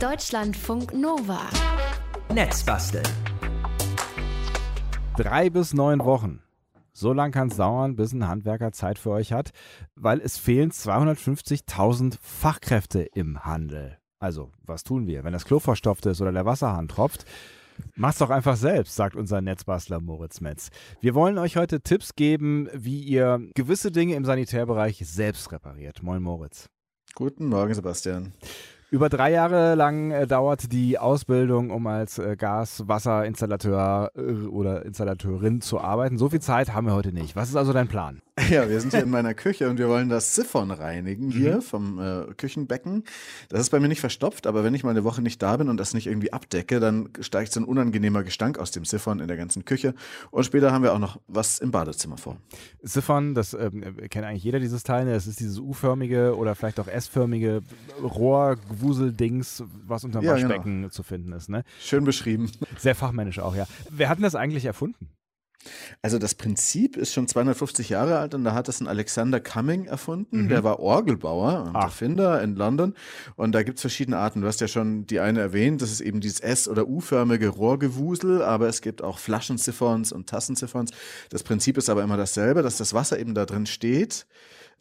Deutschlandfunk Nova. Netzbasteln. Drei bis neun Wochen. So lang kann es dauern, bis ein Handwerker Zeit für euch hat, weil es fehlen 250.000 Fachkräfte im Handel. Also, was tun wir, wenn das Klo verstopft ist oder der Wasserhahn tropft? Mach's doch einfach selbst, sagt unser Netzbastler Moritz Metz. Wir wollen euch heute Tipps geben, wie ihr gewisse Dinge im Sanitärbereich selbst repariert. Moin Moritz. Guten Morgen, Sebastian. Über drei Jahre lang äh, dauert die Ausbildung, um als äh, Gas-Wasser-Installateur äh, oder Installateurin zu arbeiten. So viel Zeit haben wir heute nicht. Was ist also dein Plan? Ja, wir sind hier in meiner Küche und wir wollen das Siphon reinigen hier mhm. vom äh, Küchenbecken. Das ist bei mir nicht verstopft, aber wenn ich mal eine Woche nicht da bin und das nicht irgendwie abdecke, dann steigt so ein unangenehmer Gestank aus dem Siphon in der ganzen Küche. Und später haben wir auch noch was im Badezimmer vor. Siphon, das ähm, kennt eigentlich jeder dieses Teil. Das ist dieses U-förmige oder vielleicht auch S-förmige Rohrgewuseldings, was unter dem ja, genau. Waschbecken genau. zu finden ist. Ne? Schön beschrieben. Sehr fachmännisch auch, ja. Wer hat denn das eigentlich erfunden? Also das Prinzip ist schon 250 Jahre alt und da hat es ein Alexander Cumming erfunden. Mhm. Der war Orgelbauer und Ach. Erfinder in London. Und da gibt es verschiedene Arten. Du hast ja schon die eine erwähnt, das ist eben dieses S- oder U-förmige Rohrgewusel, aber es gibt auch Flaschensiphons und Tassensiphons. Das Prinzip ist aber immer dasselbe, dass das Wasser eben da drin steht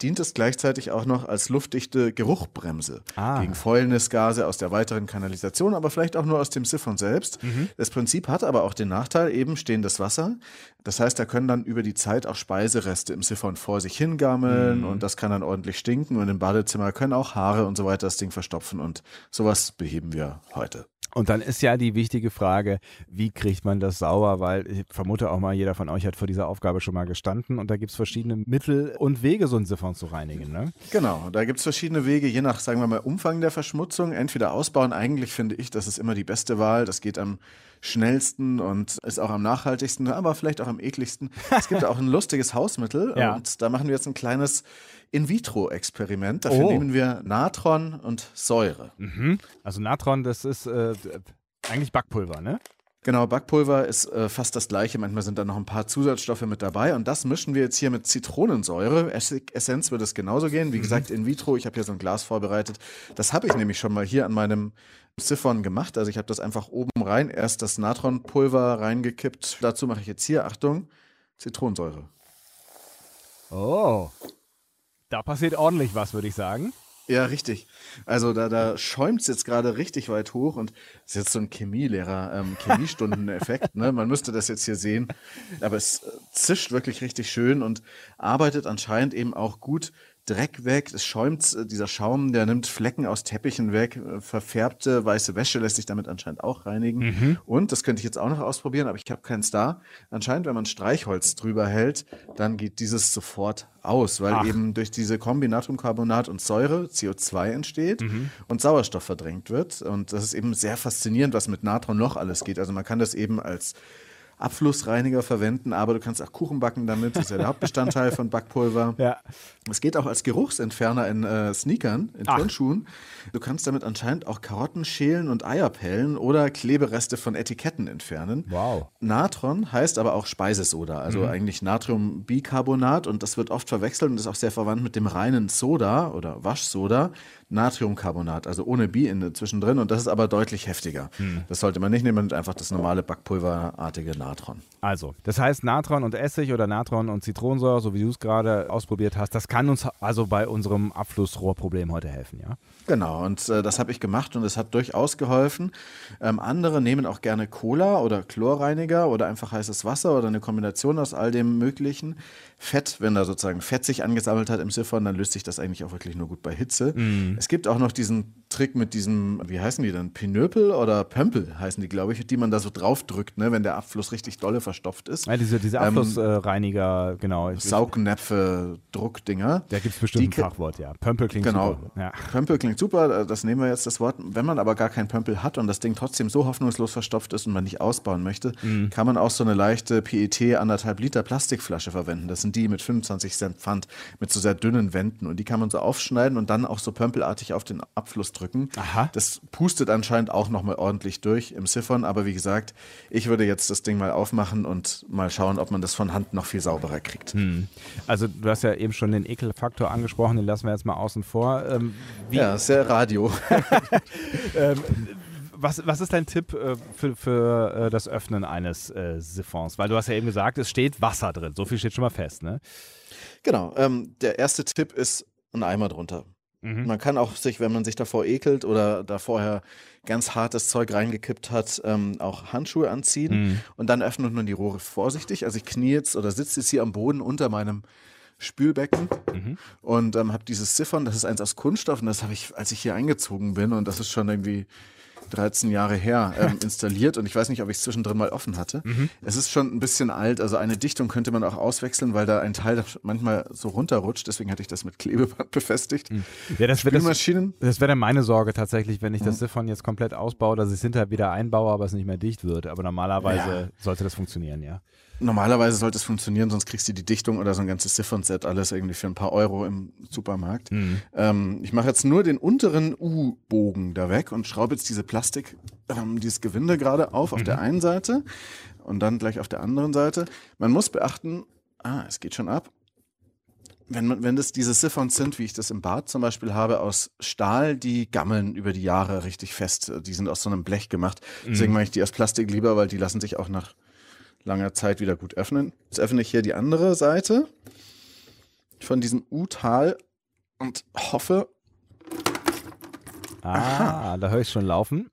dient es gleichzeitig auch noch als luftdichte Geruchbremse ah. gegen Fäulnisgase aus der weiteren Kanalisation, aber vielleicht auch nur aus dem Siphon selbst. Mhm. Das Prinzip hat aber auch den Nachteil, eben stehendes Wasser. Das heißt, da können dann über die Zeit auch Speisereste im Siphon vor sich hingammeln mhm. und das kann dann ordentlich stinken und im Badezimmer können auch Haare und so weiter das Ding verstopfen und sowas beheben wir heute. Und dann ist ja die wichtige Frage, wie kriegt man das sauber? Weil ich vermute auch mal, jeder von euch hat vor dieser Aufgabe schon mal gestanden und da gibt es verschiedene Mittel und Wege, so ein Siphon zu reinigen. Ne? Genau, da gibt es verschiedene Wege, je nach, sagen wir mal, Umfang der Verschmutzung. Entweder ausbauen, eigentlich finde ich, das ist immer die beste Wahl. Das geht am schnellsten und ist auch am nachhaltigsten, aber vielleicht auch am ekligsten. Es gibt auch ein lustiges Hausmittel ja. und da machen wir jetzt ein kleines In-vitro-Experiment. Dafür oh. nehmen wir Natron und Säure. Mhm. Also Natron, das ist äh, eigentlich Backpulver, ne? Genau, Backpulver ist äh, fast das gleiche. Manchmal sind da noch ein paar Zusatzstoffe mit dabei. Und das mischen wir jetzt hier mit Zitronensäure. Essenz wird es genauso gehen. Wie mhm. gesagt, in vitro. Ich habe hier so ein Glas vorbereitet. Das habe ich nämlich schon mal hier an meinem Siphon gemacht. Also ich habe das einfach oben rein, erst das Natronpulver reingekippt. Dazu mache ich jetzt hier, Achtung, Zitronensäure. Oh, da passiert ordentlich was, würde ich sagen. Ja, richtig. Also da, da schäumt es jetzt gerade richtig weit hoch und ist jetzt so ein Chemielehrer, ähm, Chemiestundeneffekt. ne? Man müsste das jetzt hier sehen. Aber es äh, zischt wirklich richtig schön und arbeitet anscheinend eben auch gut Dreck weg, es schäumt, äh, dieser Schaum, der nimmt Flecken aus Teppichen weg, äh, verfärbte weiße Wäsche lässt sich damit anscheinend auch reinigen. Mhm. Und, das könnte ich jetzt auch noch ausprobieren, aber ich habe keins da. Anscheinend, wenn man Streichholz drüber hält, dann geht dieses sofort aus, weil Ach. eben durch diese Kombi Natriumcarbonat und Säure CO2 entsteht mhm. und Sauerstoff verdrängt wird. Und das ist eben sehr faszinierend, was mit Natron noch alles geht. Also man kann das eben als Abflussreiniger verwenden, aber du kannst auch Kuchen backen damit. Das ist ja der Hauptbestandteil von Backpulver. Ja. Es geht auch als Geruchsentferner in äh, Sneakern, in Turnschuhen. Du kannst damit anscheinend auch Karotten schälen und Eier pellen oder Klebereste von Etiketten entfernen. Wow. Natron heißt aber auch Speisesoda, also mhm. eigentlich Natriumbicarbonat und das wird oft verwechselt und ist auch sehr verwandt mit dem reinen Soda oder Waschsoda. Natriumcarbonat, also ohne Bi in zwischendrin und das ist aber deutlich heftiger. Mhm. Das sollte man nicht nehmen, man nimmt einfach das normale Backpulverartige Natron. Also, das heißt Natron und Essig oder Natron und Zitronensäure, so wie du es gerade ausprobiert hast, das kann uns also bei unserem Abflussrohrproblem heute helfen, ja? Genau, und äh, das habe ich gemacht und es hat durchaus geholfen. Ähm, andere nehmen auch gerne Cola oder Chlorreiniger oder einfach heißes Wasser oder eine Kombination aus all dem Möglichen. Fett, wenn da sozusagen Fett sich angesammelt hat im Siphon, dann löst sich das eigentlich auch wirklich nur gut bei Hitze. Mm. Es gibt auch noch diesen Trick mit diesem, wie heißen die dann? Pinöpel oder Pömpel heißen die, glaube ich, die man da so draufdrückt, ne, wenn der Abfluss richtig dolle verstopft ist. Ja, diese, diese ähm, Abflussreiniger, ähm, genau. Saugnäpfe, Druckdinger. Da gibt es bestimmt die, ein Fachwort, ja. Pömpel klingt genau, super. Ja. Pömpel klingt super, das nehmen wir jetzt das Wort. Wenn man aber gar keinen Pömpel hat und das Ding trotzdem so hoffnungslos verstopft ist und man nicht ausbauen möchte, mm. kann man auch so eine leichte PET anderthalb Liter Plastikflasche verwenden. Das sind die mit 25 Cent Pfand, mit so sehr dünnen Wänden und die kann man so aufschneiden und dann auch so pömpelartig auf den Abfluss drücken drücken. Aha. Das pustet anscheinend auch nochmal ordentlich durch im Siphon, aber wie gesagt, ich würde jetzt das Ding mal aufmachen und mal schauen, ob man das von Hand noch viel sauberer kriegt. Hm. Also du hast ja eben schon den Ekelfaktor angesprochen, den lassen wir jetzt mal außen vor. Ähm, wie, Ja, sehr Radio. ähm, was, was ist dein Tipp äh, für, für äh, das Öffnen eines äh, Siphons? Weil du hast ja eben gesagt, es steht Wasser drin. So viel steht schon mal fest, ne? genau, ähm, der erste Tipp ist ein Eimer drunter. Mhm. Man kann auch sich, wenn man sich davor ekelt oder da vorher ganz hartes Zeug reingekippt hat, ähm, auch Handschuhe anziehen Mhm. und dann öffnet man die Rohre vorsichtig. Also ich knie jetzt oder sitze jetzt hier am Boden unter meinem Spülbecken Mhm. und ähm, habe dieses Siphon, das ist eins aus Kunststoff und das habe ich, als ich hier eingezogen bin und das ist schon irgendwie 13 Jahre her ähm, installiert und ich weiß nicht, ob ich es zwischendrin mal offen hatte. Mhm. Es ist schon ein bisschen alt, also eine Dichtung könnte man auch auswechseln, weil da ein Teil manchmal so runterrutscht, deswegen hatte ich das mit Klebeband befestigt. Ja, das wird das, das wäre dann meine Sorge tatsächlich, wenn ich das Siphon jetzt komplett ausbaue, dass ich es hinterher wieder einbaue, aber es nicht mehr dicht wird. Aber normalerweise Ja. sollte das funktionieren, ja. Normalerweise sollte es funktionieren, sonst kriegst du die Dichtung oder so ein ganzes Siphon-Set alles irgendwie für ein paar Euro im Supermarkt. Ähm, ich mache jetzt nur den unteren U-Bogen da weg und schraube jetzt diese Plastik, ähm, dieses Gewinde gerade auf auf der einen Seite und dann gleich auf der anderen Seite. Man muss beachten, ah, es geht schon ab. Wenn, man, wenn das diese Siphons sind, wie ich das im Bad zum Beispiel habe, aus Stahl, die gammeln über die Jahre richtig fest. Die sind aus so einem Blech gemacht. Deswegen mache ich die aus Plastik lieber, weil die lassen sich auch nach langer Zeit wieder gut öffnen. Jetzt öffne ich hier die andere Seite von diesem U-Tal und hoffe, Ah, da höre ich schon laufen.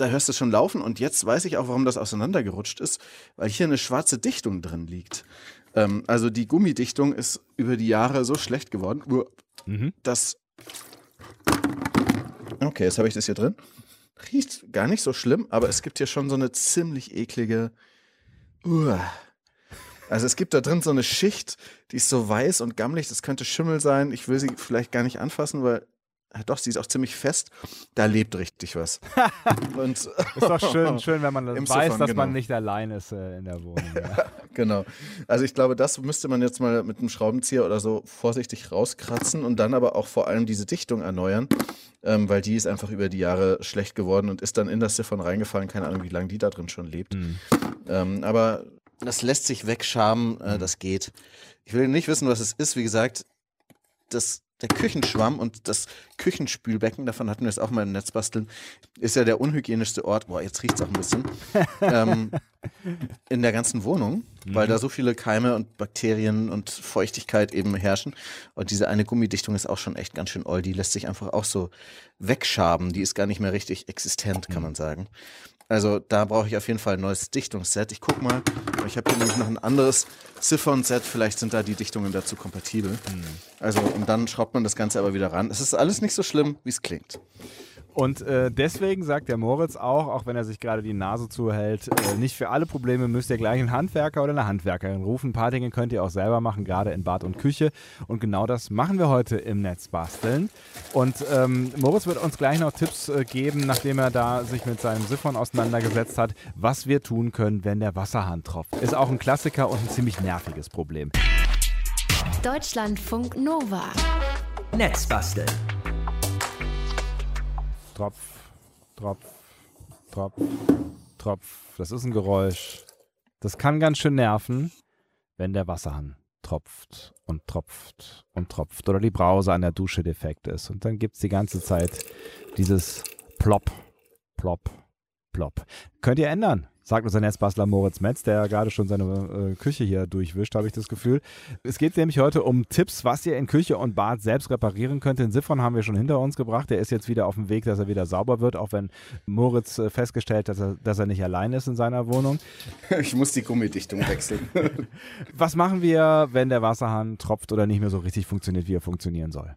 Da hörst du schon laufen und jetzt weiß ich auch, warum das auseinandergerutscht ist, weil hier eine schwarze Dichtung drin liegt. Ähm, also die Gummidichtung ist über die Jahre so schlecht geworden, Mhm. dass. Okay, jetzt habe ich das hier drin. Riecht gar nicht so schlimm, aber es gibt hier schon so eine ziemlich eklige. Uah. Also es gibt da drin so eine Schicht, die ist so weiß und gammelig, das könnte Schimmel sein. Ich will sie vielleicht gar nicht anfassen, weil. Doch, sie ist auch ziemlich fest. Da lebt richtig was. und Ist doch schön, schön wenn man weiß, Siphon, dass genau. man nicht allein ist äh, in der Wohnung. Ja. Genau. Also ich glaube, das müsste man jetzt mal mit einem Schraubenzieher oder so vorsichtig rauskratzen und dann aber auch vor allem diese Dichtung erneuern, ähm, weil die ist einfach über die Jahre schlecht geworden und ist dann in das Siphon reingefallen. Keine Ahnung, wie lange die da drin schon lebt. Ähm, aber das lässt sich wegschaben, äh, das geht. Ich will nicht wissen, was es ist. Wie gesagt, das, der Küchenschwamm und das Küchenspülbecken, davon hatten wir es auch mal im Netz basteln, ist ja der unhygienischste Ort. Boah, jetzt riecht es auch ein bisschen. ähm, in der ganzen Wohnung, weil da so viele Keime und Bakterien und Feuchtigkeit eben herrschen. Und diese eine Gummidichtung ist auch schon echt ganz schön old. Die lässt sich einfach auch so wegschaben. Die ist gar nicht mehr richtig existent, kann man sagen. Also da brauche ich auf jeden Fall ein neues Dichtungsset. Ich guck mal. Ich habe hier nämlich noch ein anderes Siphon-Set. Vielleicht sind da die Dichtungen dazu kompatibel. Also und dann schraubt man das Ganze aber wieder ran. Es ist alles nicht so schlimm, wie es klingt. Und äh, deswegen sagt der Moritz auch, auch wenn er sich gerade die Nase zuhält, äh, nicht für alle Probleme müsst ihr gleich einen Handwerker oder eine Handwerkerin rufen. Ein paar Dinge könnt ihr auch selber machen, gerade in Bad und Küche. Und genau das machen wir heute im Netz basteln. Und ähm, Moritz wird uns gleich noch Tipps äh, geben, nachdem er da sich mit seinem Siphon auseinandergesetzt hat, was wir tun können, wenn der Wasserhahn tropft. Ist auch ein Klassiker und ein ziemlich nerviges Problem. Deutschlandfunk Nova. Netzbasteln. Tropf, Tropf, Tropf, Tropf. Das ist ein Geräusch. Das kann ganz schön nerven, wenn der Wasserhahn tropft und tropft und tropft oder die Brause an der Dusche defekt ist. Und dann gibt es die ganze Zeit dieses Plop, Plop, Plop. Könnt ihr ändern, sagt unser Netzbastler Moritz Metz, der gerade schon seine äh, Küche hier durchwischt, habe ich das Gefühl. Es geht nämlich heute um Tipps, was ihr in Küche und Bad selbst reparieren könnt. Den Siphon haben wir schon hinter uns gebracht. Der ist jetzt wieder auf dem Weg, dass er wieder sauber wird, auch wenn Moritz äh, festgestellt hat, dass er, dass er nicht allein ist in seiner Wohnung. Ich muss die Gummidichtung wechseln. Was machen wir, wenn der Wasserhahn tropft oder nicht mehr so richtig funktioniert, wie er funktionieren soll?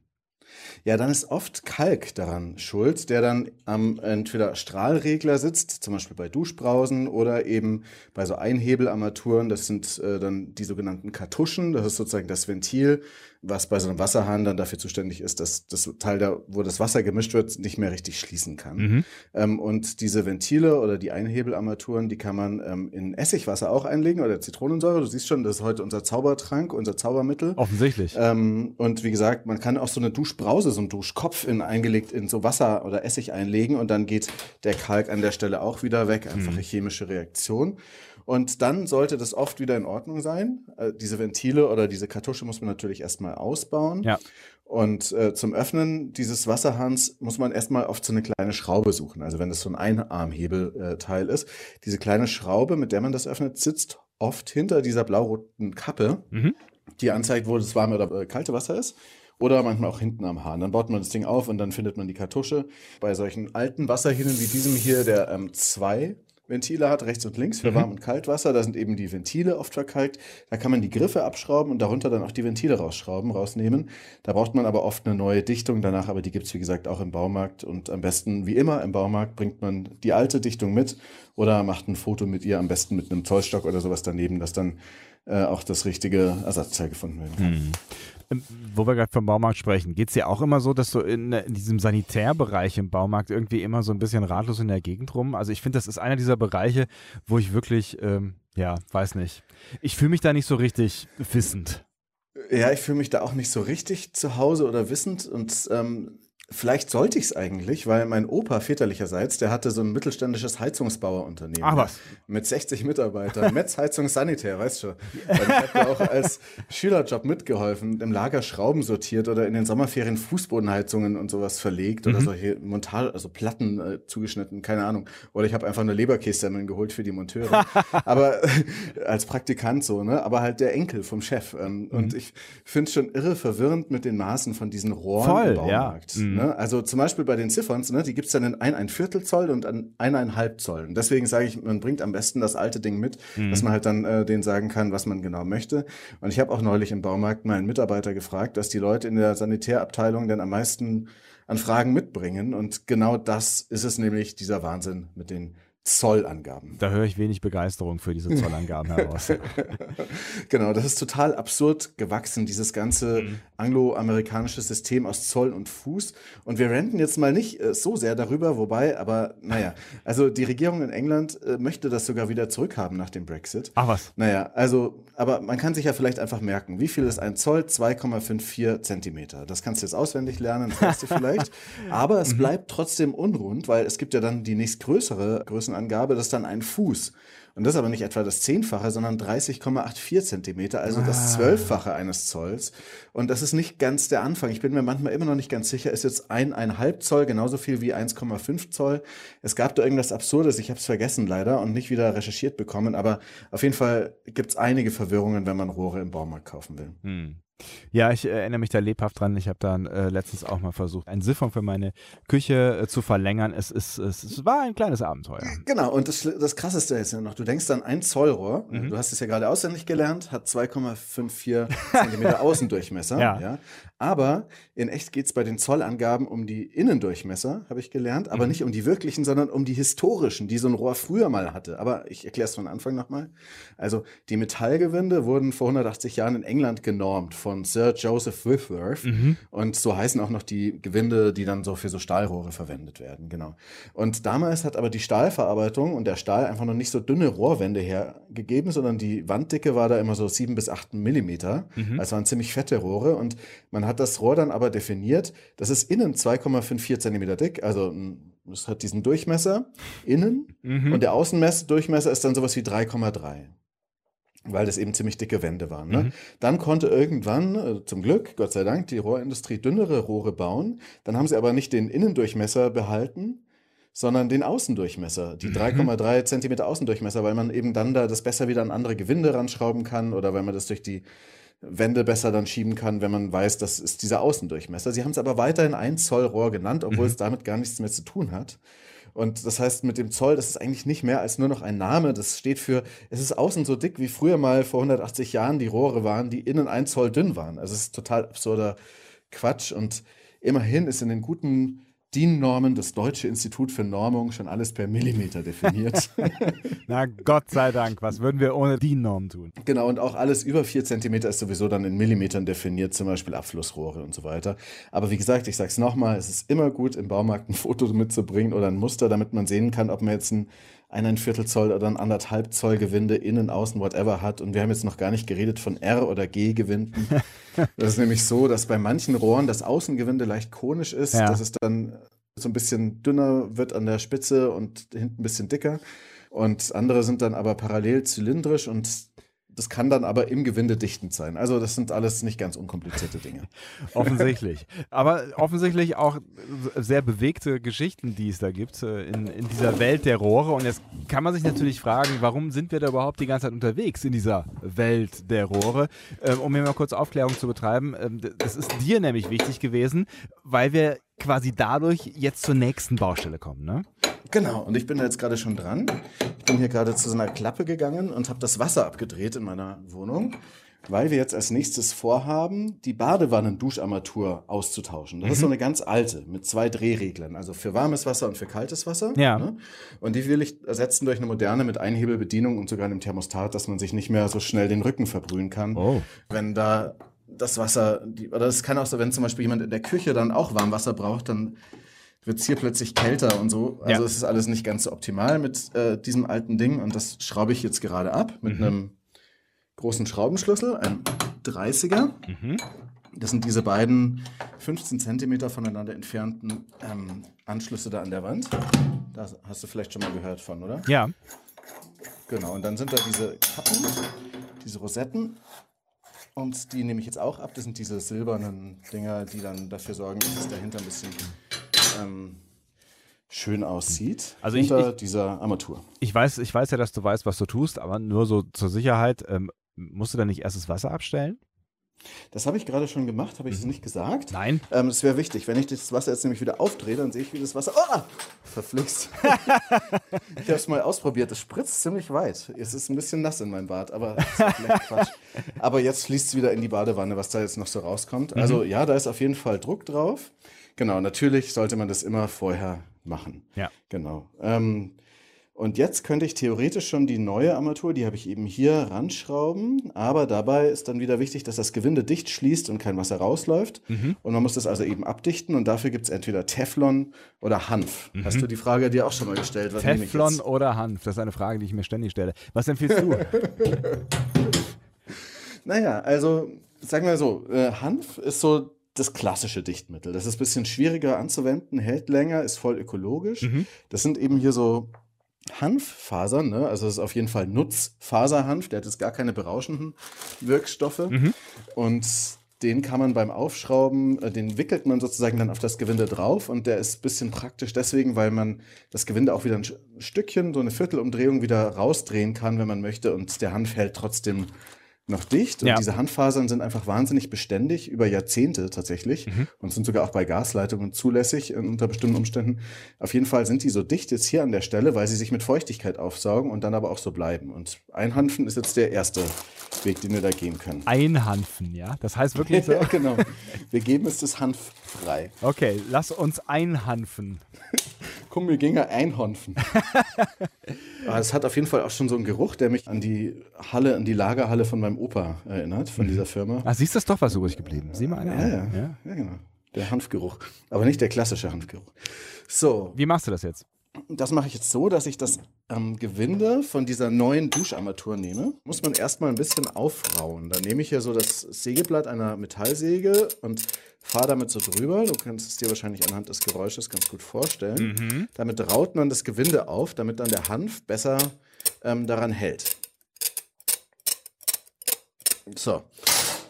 Ja, dann ist oft Kalk daran schuld, der dann am entweder Strahlregler sitzt, zum Beispiel bei Duschbrausen oder eben bei so Einhebelarmaturen. Das sind äh, dann die sogenannten Kartuschen. Das ist sozusagen das Ventil, was bei so einem Wasserhahn dann dafür zuständig ist, dass das Teil, da, wo das Wasser gemischt wird, nicht mehr richtig schließen kann. Mhm. Ähm, und diese Ventile oder die Einhebelarmaturen, die kann man ähm, in Essigwasser auch einlegen oder Zitronensäure. Du siehst schon, das ist heute unser Zaubertrank, unser Zaubermittel. Offensichtlich. Ähm, und wie gesagt, man kann auch so eine Duschbrause, so einen Duschkopf in, eingelegt in so Wasser oder Essig einlegen und dann geht der Kalk an der Stelle auch wieder weg. Einfache chemische Reaktion. Und dann sollte das oft wieder in Ordnung sein. Äh, diese Ventile oder diese Kartusche muss man natürlich erstmal ausbauen. Ja. Und äh, zum Öffnen dieses Wasserhahns muss man erstmal oft so eine kleine Schraube suchen. Also wenn das so ein Einarmhebelteil ist. Diese kleine Schraube, mit der man das öffnet, sitzt oft hinter dieser blau-roten Kappe, Mhm. die anzeigt, wo das warme oder äh, kalte Wasser ist. Oder manchmal auch hinten am Hahn. Dann baut man das Ding auf und dann findet man die Kartusche. Bei solchen alten Wasserhähnen wie diesem hier, der ähm, zwei Ventile hat, rechts und links für Mhm. Warm- und Kaltwasser, da sind eben die Ventile oft verkalkt. Da kann man die Griffe abschrauben und darunter dann auch die Ventile rausschrauben, rausnehmen. Da braucht man aber oft eine neue Dichtung danach, aber die gibt's wie gesagt auch im Baumarkt. Und am besten, wie immer im Baumarkt, bringt man die alte Dichtung mit oder macht ein Foto mit ihr, am besten mit einem Zollstock oder sowas daneben, dass dann äh, auch das richtige Ersatzteil gefunden werden kann. Ähm, Wo wir gerade vom Baumarkt sprechen, geht es dir auch immer so, dass du in, in diesem Sanitärbereich im Baumarkt irgendwie immer so ein bisschen ratlos in der Gegend rum? Also ich finde, das ist einer dieser Bereiche, wo ich wirklich, ähm, ja, weiß nicht. Ich fühle mich da nicht so richtig wissend. Ja, ich fühle mich da auch nicht so richtig zu Hause oder wissend und ähm, vielleicht sollte ich es eigentlich, weil mein Opa väterlicherseits, der hatte so ein mittelständisches Heizungsbauerunternehmen. Ach was. Mit 60 Mitarbeitern. Metz Heizung Sanitär, weißt du. Ich habe ja auch als Schülerjob mitgeholfen, im Lager Schrauben sortiert oder in den Sommerferien Fußbodenheizungen und sowas verlegt oder solche Montage, also Platten äh, zugeschnitten, keine Ahnung. Oder ich habe einfach eine Leberkässemmeln geholt für die Monteure. Aber als Praktikant so, ne? Aber halt der Enkel vom Chef. Ähm, Und ich finde es schon irre verwirrend mit den Maßen von diesen Rohren Voll, im ja. Baumarkt. Mhm. Ne? Also zum Beispiel bei den Ziffons, ne, die gibt's dann in ein, ein Viertel Zoll und an eineinhalb Zoll. Und deswegen sage ich, man bringt am besten das alte Ding mit, Mhm. dass man halt dann äh, denen sagen kann, was man genau möchte. Und ich habe auch neulich im Baumarkt mal einen Mitarbeiter gefragt, dass die Leute in der Sanitärabteilung dann am meisten an Fragen mitbringen. Und genau das ist es nämlich, dieser Wahnsinn mit den Zollangaben. Da höre ich wenig Begeisterung für diese Zollangaben heraus. Genau, das ist total absurd gewachsen, dieses ganze angloamerikanische System aus Zoll und Fuß. Und wir renten jetzt mal nicht äh, so sehr darüber, wobei, aber naja, also die Regierung in England äh, möchte das sogar wieder zurückhaben nach dem Brexit. Ach was. Naja, also, aber man kann sich ja vielleicht einfach merken, wie viel ist ein Zoll? 2,54 Zentimeter. Das kannst du jetzt auswendig lernen, das weißt du vielleicht. Aber es bleibt trotzdem unrund, weil es gibt ja dann die nächstgrößere Größenangabe, das ist dann ein Fuß. Und das ist aber nicht etwa das Zehnfache, sondern 30,84 Zentimeter, also das Zwölffache eines Zolls. Und das ist nicht ganz der Anfang. Ich bin mir manchmal immer noch nicht ganz sicher, ist jetzt eineinhalb Zoll genauso viel wie 1,5 Zoll? Es gab da irgendwas Absurdes, ich habe es vergessen leider und nicht wieder recherchiert bekommen, aber auf jeden Fall gibt es einige Verwirrungen, wenn man Rohre im Baumarkt kaufen will. Hm. Ja, ich erinnere mich da lebhaft dran. Ich habe dann äh, letztens auch mal versucht, einen Siphon für meine Küche äh, zu verlängern. Es, ist, es, es war ein kleines Abenteuer. Genau, und das, das Krasseste ist ja noch, du denkst an ein Zollrohr, Mhm. du hast es ja gerade auswendig gelernt, hat 2,54 Zentimeter Außendurchmesser. Ja. Aber in echt geht's bei den Zollangaben um die Innendurchmesser, habe ich gelernt, Mhm. aber nicht um die wirklichen, sondern um die historischen, die so ein Rohr früher mal hatte. Aber ich erkläre es von Anfang nochmal. Also die Metallgewinde wurden vor 180 Jahren in England genormt von Sir Joseph Whitworth. Mhm. Und so heißen auch noch die Gewinde, die dann so für so Stahlrohre verwendet werden, genau. Und damals hat aber die Stahlverarbeitung und der Stahl einfach noch nicht so dünne Rohrwände hergegeben, sondern die Wanddicke war da immer so sieben bis acht Millimeter. Also waren ziemlich fette Rohre und man hat das Rohr dann aber definiert, das ist innen 2,54 Zentimeter dick, also mm, es hat diesen Durchmesser innen Mhm. und der Außendurchmesser ist dann sowas wie 3,3 weil das eben ziemlich dicke Wände waren. Ne? Dann konnte irgendwann, äh, zum Glück, Gott sei Dank, die Rohrindustrie dünnere Rohre bauen. Dann haben sie aber nicht den Innendurchmesser behalten, sondern den Außendurchmesser, die 3,3 Zentimeter Außendurchmesser, weil man eben dann da das besser wieder an andere Gewinde ranschrauben kann oder weil man das durch die Wände besser dann schieben kann, wenn man weiß, das ist dieser Außendurchmesser. Sie haben es aber weiterhin 1 Zoll Rohr genannt, obwohl es damit gar nichts mehr zu tun hat. Und das heißt, mit dem Zoll, das ist eigentlich nicht mehr als nur noch ein Name. Das steht für, es ist außen so dick, wie früher mal vor 180 Jahren die Rohre waren, die innen ein Zoll dünn waren. Also es ist total absurder Quatsch. Und immerhin ist in den guten DIN-Normen, das Deutsche Institut für Normung, schon alles per Millimeter definiert. Na Gott sei Dank, was würden wir ohne DIN-Norm tun? genau, und auch alles über 4 Zentimeter ist sowieso dann in Millimetern definiert, zum Beispiel Abflussrohre und so weiter. Aber wie gesagt, ich sage es nochmal, es ist immer gut, im Baumarkt ein Foto mitzubringen oder ein Muster, damit man sehen kann, ob man jetzt ein ein Viertel Zoll oder ein anderthalb Zoll Gewinde innen, außen, whatever hat. Und wir haben jetzt noch gar nicht geredet von R- oder G-Gewinden. das ist nämlich so, dass bei manchen Rohren das Außengewinde leicht konisch ist, Ja. dass es dann so ein bisschen dünner wird an der Spitze und hinten ein bisschen dicker. Und andere sind dann aber parallel zylindrisch und das kann dann aber im Gewinde dichtend sein. Also das sind alles nicht ganz unkomplizierte Dinge. Offensichtlich. Aber offensichtlich auch sehr bewegte Geschichten, die es da gibt äh, in, in dieser Welt der Rohre. Und jetzt kann man sich natürlich fragen, warum sind wir da überhaupt die ganze Zeit unterwegs in dieser Welt der Rohre? Ähm, Um hier mal kurz Aufklärung zu betreiben. ähm, Das ist dir nämlich wichtig gewesen, weil wir quasi dadurch jetzt zur nächsten Baustelle kommen, ne? Genau, und ich bin da jetzt gerade schon dran. Ich bin hier gerade zu so einer Klappe gegangen und habe das Wasser abgedreht in meiner Wohnung, weil wir jetzt als nächstes vorhaben, die Badewannen-Duscharmatur auszutauschen. Das ist so eine ganz alte mit zwei Drehreglern, also für warmes Wasser und für kaltes Wasser. Ja. ne? Und die will ich ersetzen durch eine moderne mit Einhebelbedienung und sogar einem Thermostat, dass man sich nicht mehr so schnell den Rücken verbrühen kann, Oh. wenn da das Wasser, die, oder es kann auch so, wenn zum Beispiel jemand in der Küche dann auch Warmwasser braucht, dann wird es hier plötzlich kälter und so. Also Ja. es ist alles nicht ganz so optimal mit äh, diesem alten Ding und das schraube ich jetzt gerade ab mit Mhm. einem großen Schraubenschlüssel, ein 30er. Mhm. Das sind diese beiden 15 Zentimeter voneinander entfernten ähm, Anschlüsse da an der Wand. Da hast du vielleicht schon mal gehört von, oder? Ja. Genau, und dann sind da diese Kappen, diese Rosetten. Und die nehme ich jetzt auch ab. Das sind diese silbernen Dinger, die dann dafür sorgen, dass es dahinter ein bisschen ähm, schön aussieht. Also ich- hinter ich- dieser Armatur. Ich weiß, ich weiß ja, dass du weißt, was du tust, aber nur so zur Sicherheit, ähm, musst du da nicht erst das Wasser abstellen? Das habe ich gerade schon gemacht, habe ich es nicht gesagt? Mhm. Nein. Ähm, das wäre wichtig. Wenn ich das Wasser jetzt nämlich wieder aufdrehe, dann sehe ich, wie das Wasser. Oh! Verflixt. ich habe es mal ausprobiert. Es spritzt ziemlich weit. Es ist ein bisschen nass in meinem Bad, aber das ist Quatsch. Aber jetzt fließt es wieder in die Badewanne, was da jetzt noch so rauskommt. Mhm. Also ja, da ist auf jeden Fall Druck drauf. Genau, natürlich sollte man das immer vorher machen. Ja. Genau. Ähm, und jetzt könnte ich theoretisch schon die neue Armatur, die habe ich eben hier ranschrauben, aber dabei ist dann wieder wichtig, dass das Gewinde dicht schließt und kein Wasser rausläuft. Mhm. Und man muss das also eben abdichten und dafür gibt es entweder Teflon oder Hanf. Hast du die Frage dir auch schon mal gestellt? Mhm. Teflon oder Hanf? Das ist eine Frage, die ich mir ständig stelle. Was empfiehlst du? Naja, also sagen wir so, äh, Hanf ist so das klassische Dichtmittel. Das ist ein bisschen schwieriger anzuwenden, hält länger, ist voll ökologisch. Das sind eben hier so Hanffasern, ne? also das ist auf jeden Fall Nutzfaserhanf, der hat jetzt gar keine berauschenden Wirkstoffe. Und den kann man beim Aufschrauben, äh, den wickelt man sozusagen dann auf das Gewinde drauf und der ist ein bisschen praktisch deswegen, weil man das Gewinde auch wieder ein Stückchen, so eine Viertelumdrehung wieder rausdrehen kann, wenn man möchte und der Hanf hält trotzdem noch dicht. Und Ja. diese Handfasern sind einfach wahnsinnig beständig, über Jahrzehnte tatsächlich. Und sind sogar auch bei Gasleitungen zulässig unter bestimmten Umständen. Auf jeden Fall sind die so dicht jetzt hier an der Stelle, weil sie sich mit Feuchtigkeit aufsaugen und dann aber auch so bleiben. Und Einhanfen ist jetzt der erste Weg, den wir da gehen können. Einhanfen, ja? Das heißt wirklich so? Ja, genau. Wir geben es das Hanf frei. Okay, lass uns einhanfen. Komm, wir gehen ja einhanfen. Es hat auf jeden Fall auch schon so einen Geruch, der mich an die Halle, an die Lagerhalle von meinem Opa erinnert, von dieser Firma. Ah, siehst du, ist doch was übrig geblieben. Sieh mal einer. Ja, ja, ja. ja, genau. Der Hanfgeruch. Aber nicht der klassische Hanfgeruch. So, Wie machst du das jetzt? das mache ich jetzt so, dass ich das ähm, Gewinde von dieser neuen Duscharmatur nehme. Muss man erstmal ein bisschen aufrauen. Dann nehme ich hier so das Sägeblatt einer Metallsäge und fahre damit so drüber. Du kannst es dir wahrscheinlich anhand des Geräusches ganz gut vorstellen. Damit raut man das Gewinde auf, damit dann der Hanf besser ähm, daran hält. So.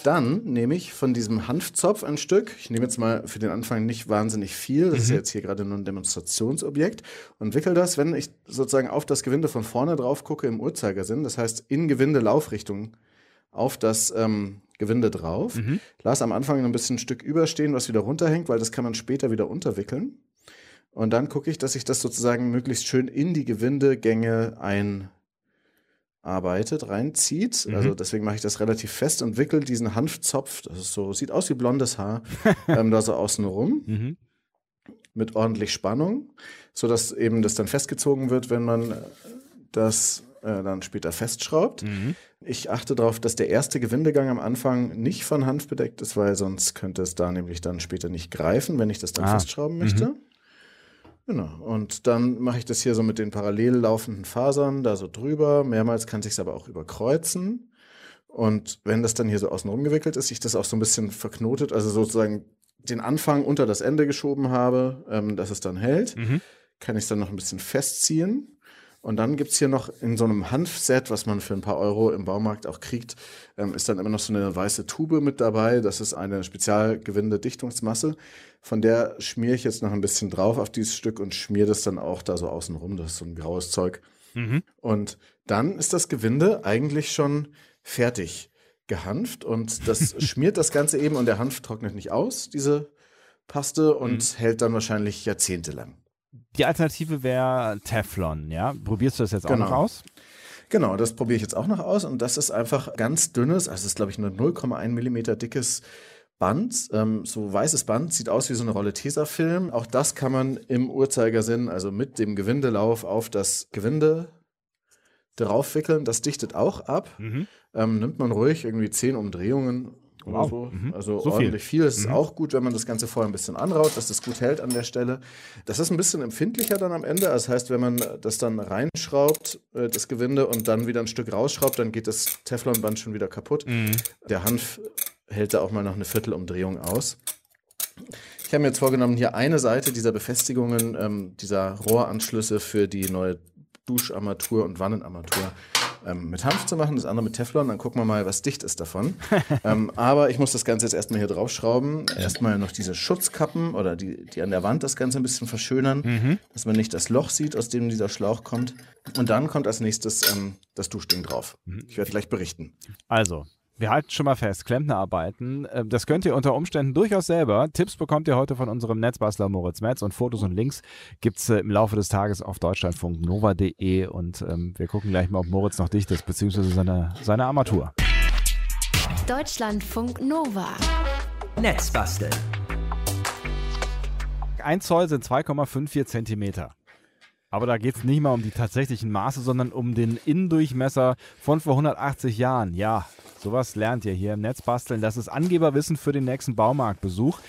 Dann nehme ich von diesem Hanfzopf ein Stück. Ich nehme jetzt mal für den Anfang nicht wahnsinnig viel. Das ist ja jetzt hier gerade nur ein Demonstrationsobjekt. Und wickel das, wenn ich sozusagen auf das Gewinde von vorne drauf gucke, im Uhrzeigersinn. Das heißt, in Gewindelaufrichtung auf das ähm, Gewinde drauf. Lass am Anfang ein bisschen ein Stück überstehen, was wieder runterhängt, weil das kann man später wieder unterwickeln. Und dann gucke ich, dass ich das sozusagen möglichst schön in die Gewindegänge einarbeitet, reinzieht. Also deswegen mache ich das relativ fest und wickel diesen Hanfzopf, das ist so, sieht aus wie blondes Haar, ähm, da so außen rum. Mhm. mit ordentlich Spannung, sodass eben das dann festgezogen wird, wenn man das äh, dann später festschraubt. Mhm. Ich achte darauf, dass der erste Gewindegang am Anfang nicht von Hanf bedeckt ist, weil sonst könnte es da nämlich dann später nicht greifen, wenn ich das dann Ah. festschrauben möchte. Genau. Und dann mache ich das hier so mit den parallel laufenden Fasern da so drüber. Mehrmals kann sich aber auch überkreuzen. Und wenn das dann hier so außen rumgewickelt ist, ich das auch so ein bisschen verknotet, also sozusagen den Anfang unter das Ende geschoben habe, ähm, dass es dann hält, Mhm. kann ich es dann noch ein bisschen festziehen. Und dann gibt's hier noch in so einem Hanfset, was man für ein paar Euro im Baumarkt auch kriegt, ähm, ist dann immer noch so eine weiße Tube mit dabei. Das ist eine Spezialgewinde-Dichtungsmasse. Von der schmiere ich jetzt noch ein bisschen drauf auf dieses Stück und schmiere das dann auch da so außen rum. Das ist so ein graues Zeug. Mhm. Und dann ist das Gewinde eigentlich schon fertig gehanft und das schmiert das Ganze eben und der Hanf trocknet nicht aus, diese Paste, und hält dann wahrscheinlich jahrzehntelang. Die Alternative wäre Teflon, ja? Probierst du das jetzt auch Genau. noch aus? Genau, das probiere ich jetzt auch noch aus und das ist einfach ganz dünnes, also es ist glaube ich nur 0,1 Millimeter dickes Band, ähm, so weißes Band, sieht aus wie so eine Rolle Tesafilm. Auch das kann man im Uhrzeigersinn, also mit dem Gewindelauf auf das Gewinde draufwickeln. Das dichtet auch ab. Mhm. Ähm, nimmt man ruhig irgendwie 10 Umdrehungen Wow. so. Mhm. Also So viel. ordentlich viel. Es ist Mhm. auch gut, wenn man das Ganze vorher ein bisschen anraut, dass das gut hält an der Stelle. Das ist ein bisschen empfindlicher dann am Ende. Das heißt, wenn man das dann reinschraubt, äh, das Gewinde, und dann wieder ein Stück rausschraubt, dann geht das Teflonband schon wieder kaputt. Mhm. Der Hanf hält da auch mal noch eine Viertelumdrehung aus. Ich habe mir jetzt vorgenommen, hier eine Seite dieser Befestigungen, ähm, dieser Rohranschlüsse für die neue Duscharmatur und Wannenarmatur ähm, mit Hanf zu machen, das andere mit Teflon. Dann gucken wir mal, was dicht ist davon. ähm, aber ich muss das Ganze jetzt erstmal hier draufschrauben. Erstmal noch diese Schutzkappen oder die, die an der Wand das Ganze ein bisschen verschönern, dass man nicht das Loch sieht, aus dem dieser Schlauch kommt. Und dann kommt als nächstes ähm, das Duschding drauf. Ich werde gleich berichten. Also, wir halten schon mal fest, Klempnerarbeiten, äh, das könnt ihr unter Umständen durchaus selber. Tipps bekommt ihr heute von unserem Netzbastler Moritz Metz und Fotos und Links gibt es äh, im Laufe des Tages auf deutschlandfunknova.de und ähm, wir gucken gleich mal, ob Moritz noch dicht ist, beziehungsweise seine, seine Armatur. Deutschlandfunk Nova. Netzbasteln. Ein Zoll sind 2,54 Zentimeter. Aber da geht es nicht mal um die tatsächlichen Maße, sondern um den Innendurchmesser von vor 180 Jahren. Ja, sowas lernt ihr hier im Netzbasteln. Das ist Angeberwissen für den nächsten Baumarktbesuch.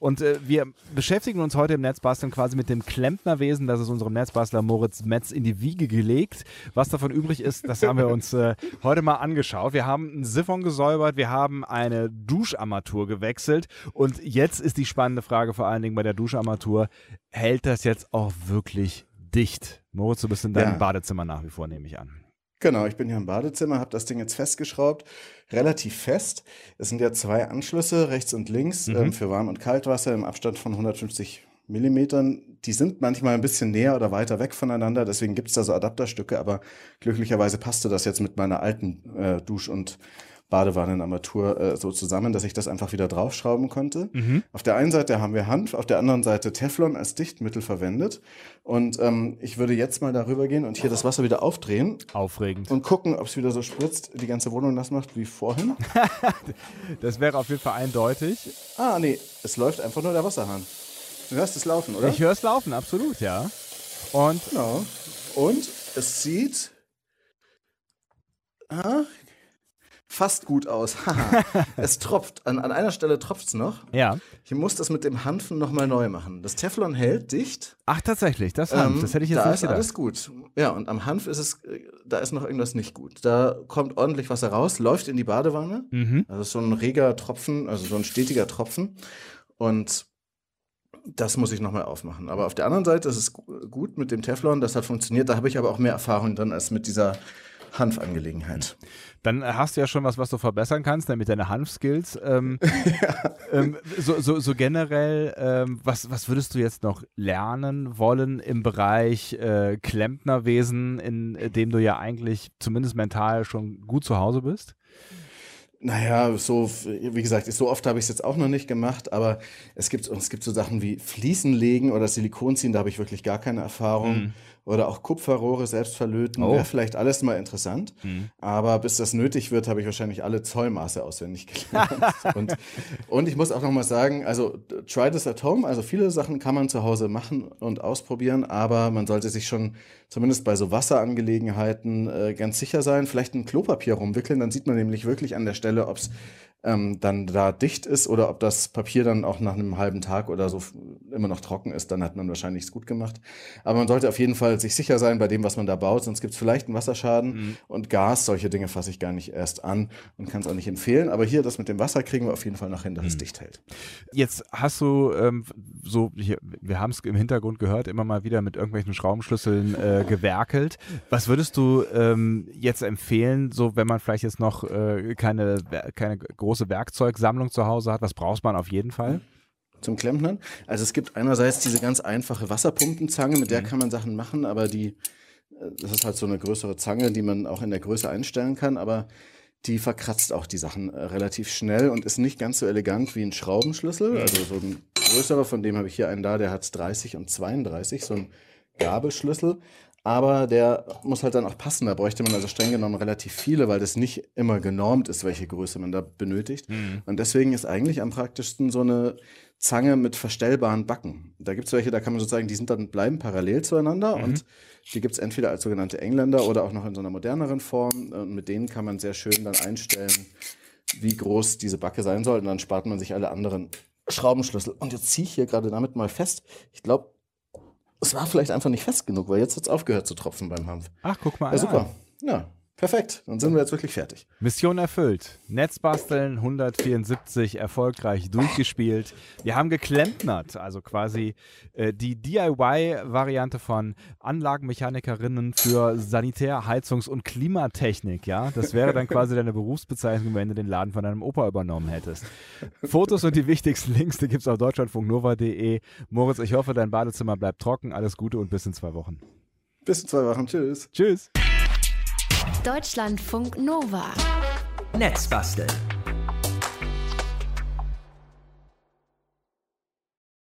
Und äh, wir beschäftigen uns heute im Netzbasteln quasi mit dem Klempnerwesen. Das ist unserem Netzbastler Moritz Metz in die Wiege gelegt. Was davon übrig ist, das haben wir uns äh, heute mal angeschaut. Wir haben einen Siphon gesäubert, wir haben eine Duscharmatur gewechselt und jetzt ist die spannende Frage vor allen Dingen bei der Duscharmatur, hält das jetzt auch wirklich dicht? Moritz, du bist in deinem Ja. Badezimmer nach wie vor, nehme ich an. Genau, ich bin hier im Badezimmer, habe das Ding jetzt festgeschraubt, relativ fest. Es sind ja zwei Anschlüsse, rechts und links, Mhm. ähm, für Warm- und Kaltwasser im Abstand von 150 Millimetern. Die sind manchmal ein bisschen näher oder weiter weg voneinander, deswegen gibt es da so Adapterstücke, aber glücklicherweise passte das jetzt mit meiner alten äh, Dusch- und Badewannenarmatur äh, so zusammen, dass ich das einfach wieder draufschrauben konnte. Auf der einen Seite haben wir Hanf, auf der anderen Seite Teflon als Dichtmittel verwendet. Und ähm, ich würde jetzt mal darüber gehen und hier das Wasser wieder aufdrehen Aufregend. und gucken, ob es wieder so spritzt, die ganze Wohnung nass macht wie vorhin. Das wäre auf jeden Fall eindeutig. ah, nee, es läuft einfach nur der Wasserhahn. Du hörst es laufen, oder? Ich höre es laufen, absolut, ja. Und genau. Und es sieht ah, fast gut aus. Es tropft. An, an einer Stelle tropft es noch. ja. Ich muss das mit dem Hanfen nochmal neu machen. Das Teflon hält dicht. Ach, tatsächlich, das Hanf, Ähm, das hätte ich jetzt da nicht ist gedacht. alles gut. Ja, und am Hanf ist es, äh, da ist noch irgendwas nicht gut. Da kommt ordentlich Wasser raus, läuft in die Badewanne. Mhm. Also so ein reger Tropfen, also so ein stetiger Tropfen. Und das muss ich nochmal aufmachen. Aber auf der anderen Seite ist es gu- gut mit dem Teflon, das hat funktioniert. Da habe ich aber auch mehr Erfahrung drin als mit dieser Hanfangelegenheit. Dann hast du ja schon was, was du verbessern kannst, nämlich deine Hanfskills. Ähm, ähm, so, so, so generell, ähm, was, was würdest du jetzt noch lernen wollen im Bereich äh, Klempnerwesen, in äh, dem du ja eigentlich zumindest mental schon gut zu Hause bist? Naja, so, wie gesagt, so oft habe ich es jetzt auch noch nicht gemacht, aber es gibt, es gibt so Sachen wie Fliesen legen oder Silikon ziehen, da habe ich wirklich gar keine Erfahrung. Oder auch Kupferrohre selbst verlöten. Oh. Wäre vielleicht alles mal interessant. Mhm. Aber bis das nötig wird, habe ich wahrscheinlich alle Zollmaße auswendig gelernt. und, und ich muss auch noch mal sagen, also try this at home. Also viele Sachen kann man zu Hause machen und ausprobieren, aber man sollte sich schon zumindest bei so Wasserangelegenheiten äh, ganz sicher sein. Vielleicht ein Klopapier rumwickeln, dann sieht man nämlich wirklich an der Stelle, ob es ähm, dann da dicht ist oder ob das Papier dann auch nach einem halben Tag oder so immer noch trocken ist, dann hat man wahrscheinlich es gut gemacht. Aber man sollte auf jeden Fall sich sicher sein bei dem, was man da baut, sonst gibt es vielleicht einen Wasserschaden und Gas, solche Dinge fasse ich gar nicht erst an und kann es auch nicht empfehlen. Aber hier, das mit dem Wasser kriegen wir auf jeden Fall noch hin, dass es dicht hält. Jetzt hast du ähm, so, hier, wir haben es im Hintergrund gehört, immer mal wieder mit irgendwelchen Schraubenschlüsseln äh, gewerkelt. Was würdest du ähm, jetzt empfehlen, so wenn man vielleicht jetzt noch äh, keine, keine große Werkzeugsammlung zu Hause hat? Was braucht man auf jeden Fall? zum Klempnern. Also es gibt einerseits diese ganz einfache Wasserpumpenzange, mit der kann man Sachen machen, aber die, äh, das ist halt so eine größere Zange, die man auch in der Größe einstellen kann, aber die verkratzt auch die Sachen äh, relativ schnell und ist nicht ganz so elegant wie ein Schraubenschlüssel. Also so ein größerer, von dem habe ich hier einen da, der hat 30 und 32, so ein Gabelschlüssel. Aber der muss halt dann auch passen. Da bräuchte man also streng genommen relativ viele, weil das nicht immer genormt ist, welche Größe man da benötigt. Und deswegen ist eigentlich am praktischsten so eine Zange mit verstellbaren Backen. Da gibt es welche, da kann man sozusagen, die sind dann bleiben parallel zueinander und die gibt es entweder als sogenannte Engländer oder auch noch in so einer moderneren Form. Und mit denen kann man sehr schön dann einstellen, wie groß diese Backe sein soll. Und dann spart man sich alle anderen Schraubenschlüssel. Und jetzt ziehe ich hier gerade damit mal fest. Ich glaube, es war vielleicht einfach nicht fest genug, weil jetzt hat es aufgehört zu tropfen beim Hanf. Ach, guck mal. Ja, an. super. Ja, perfekt. Dann sind wir jetzt wirklich fertig. Mission erfüllt. Netzbasteln 174 erfolgreich durchgespielt. Wir haben geklempnert, also quasi äh, die DIY-Variante von Anlagenmechanikerinnen für Sanitär-, Heizungs- und Klimatechnik. Ja, das wäre dann quasi deine Berufsbezeichnung, wenn du den Laden von deinem Opa übernommen hättest. Fotos und die wichtigsten Links, die gibt es auf deutschlandfunknova.de. Moritz, ich hoffe, dein Badezimmer bleibt trocken. Alles Gute und bis in zwei Wochen. Bis in zwei Wochen. Tschüss. Tschüss. Deutschlandfunk Nova. Netzbasteln.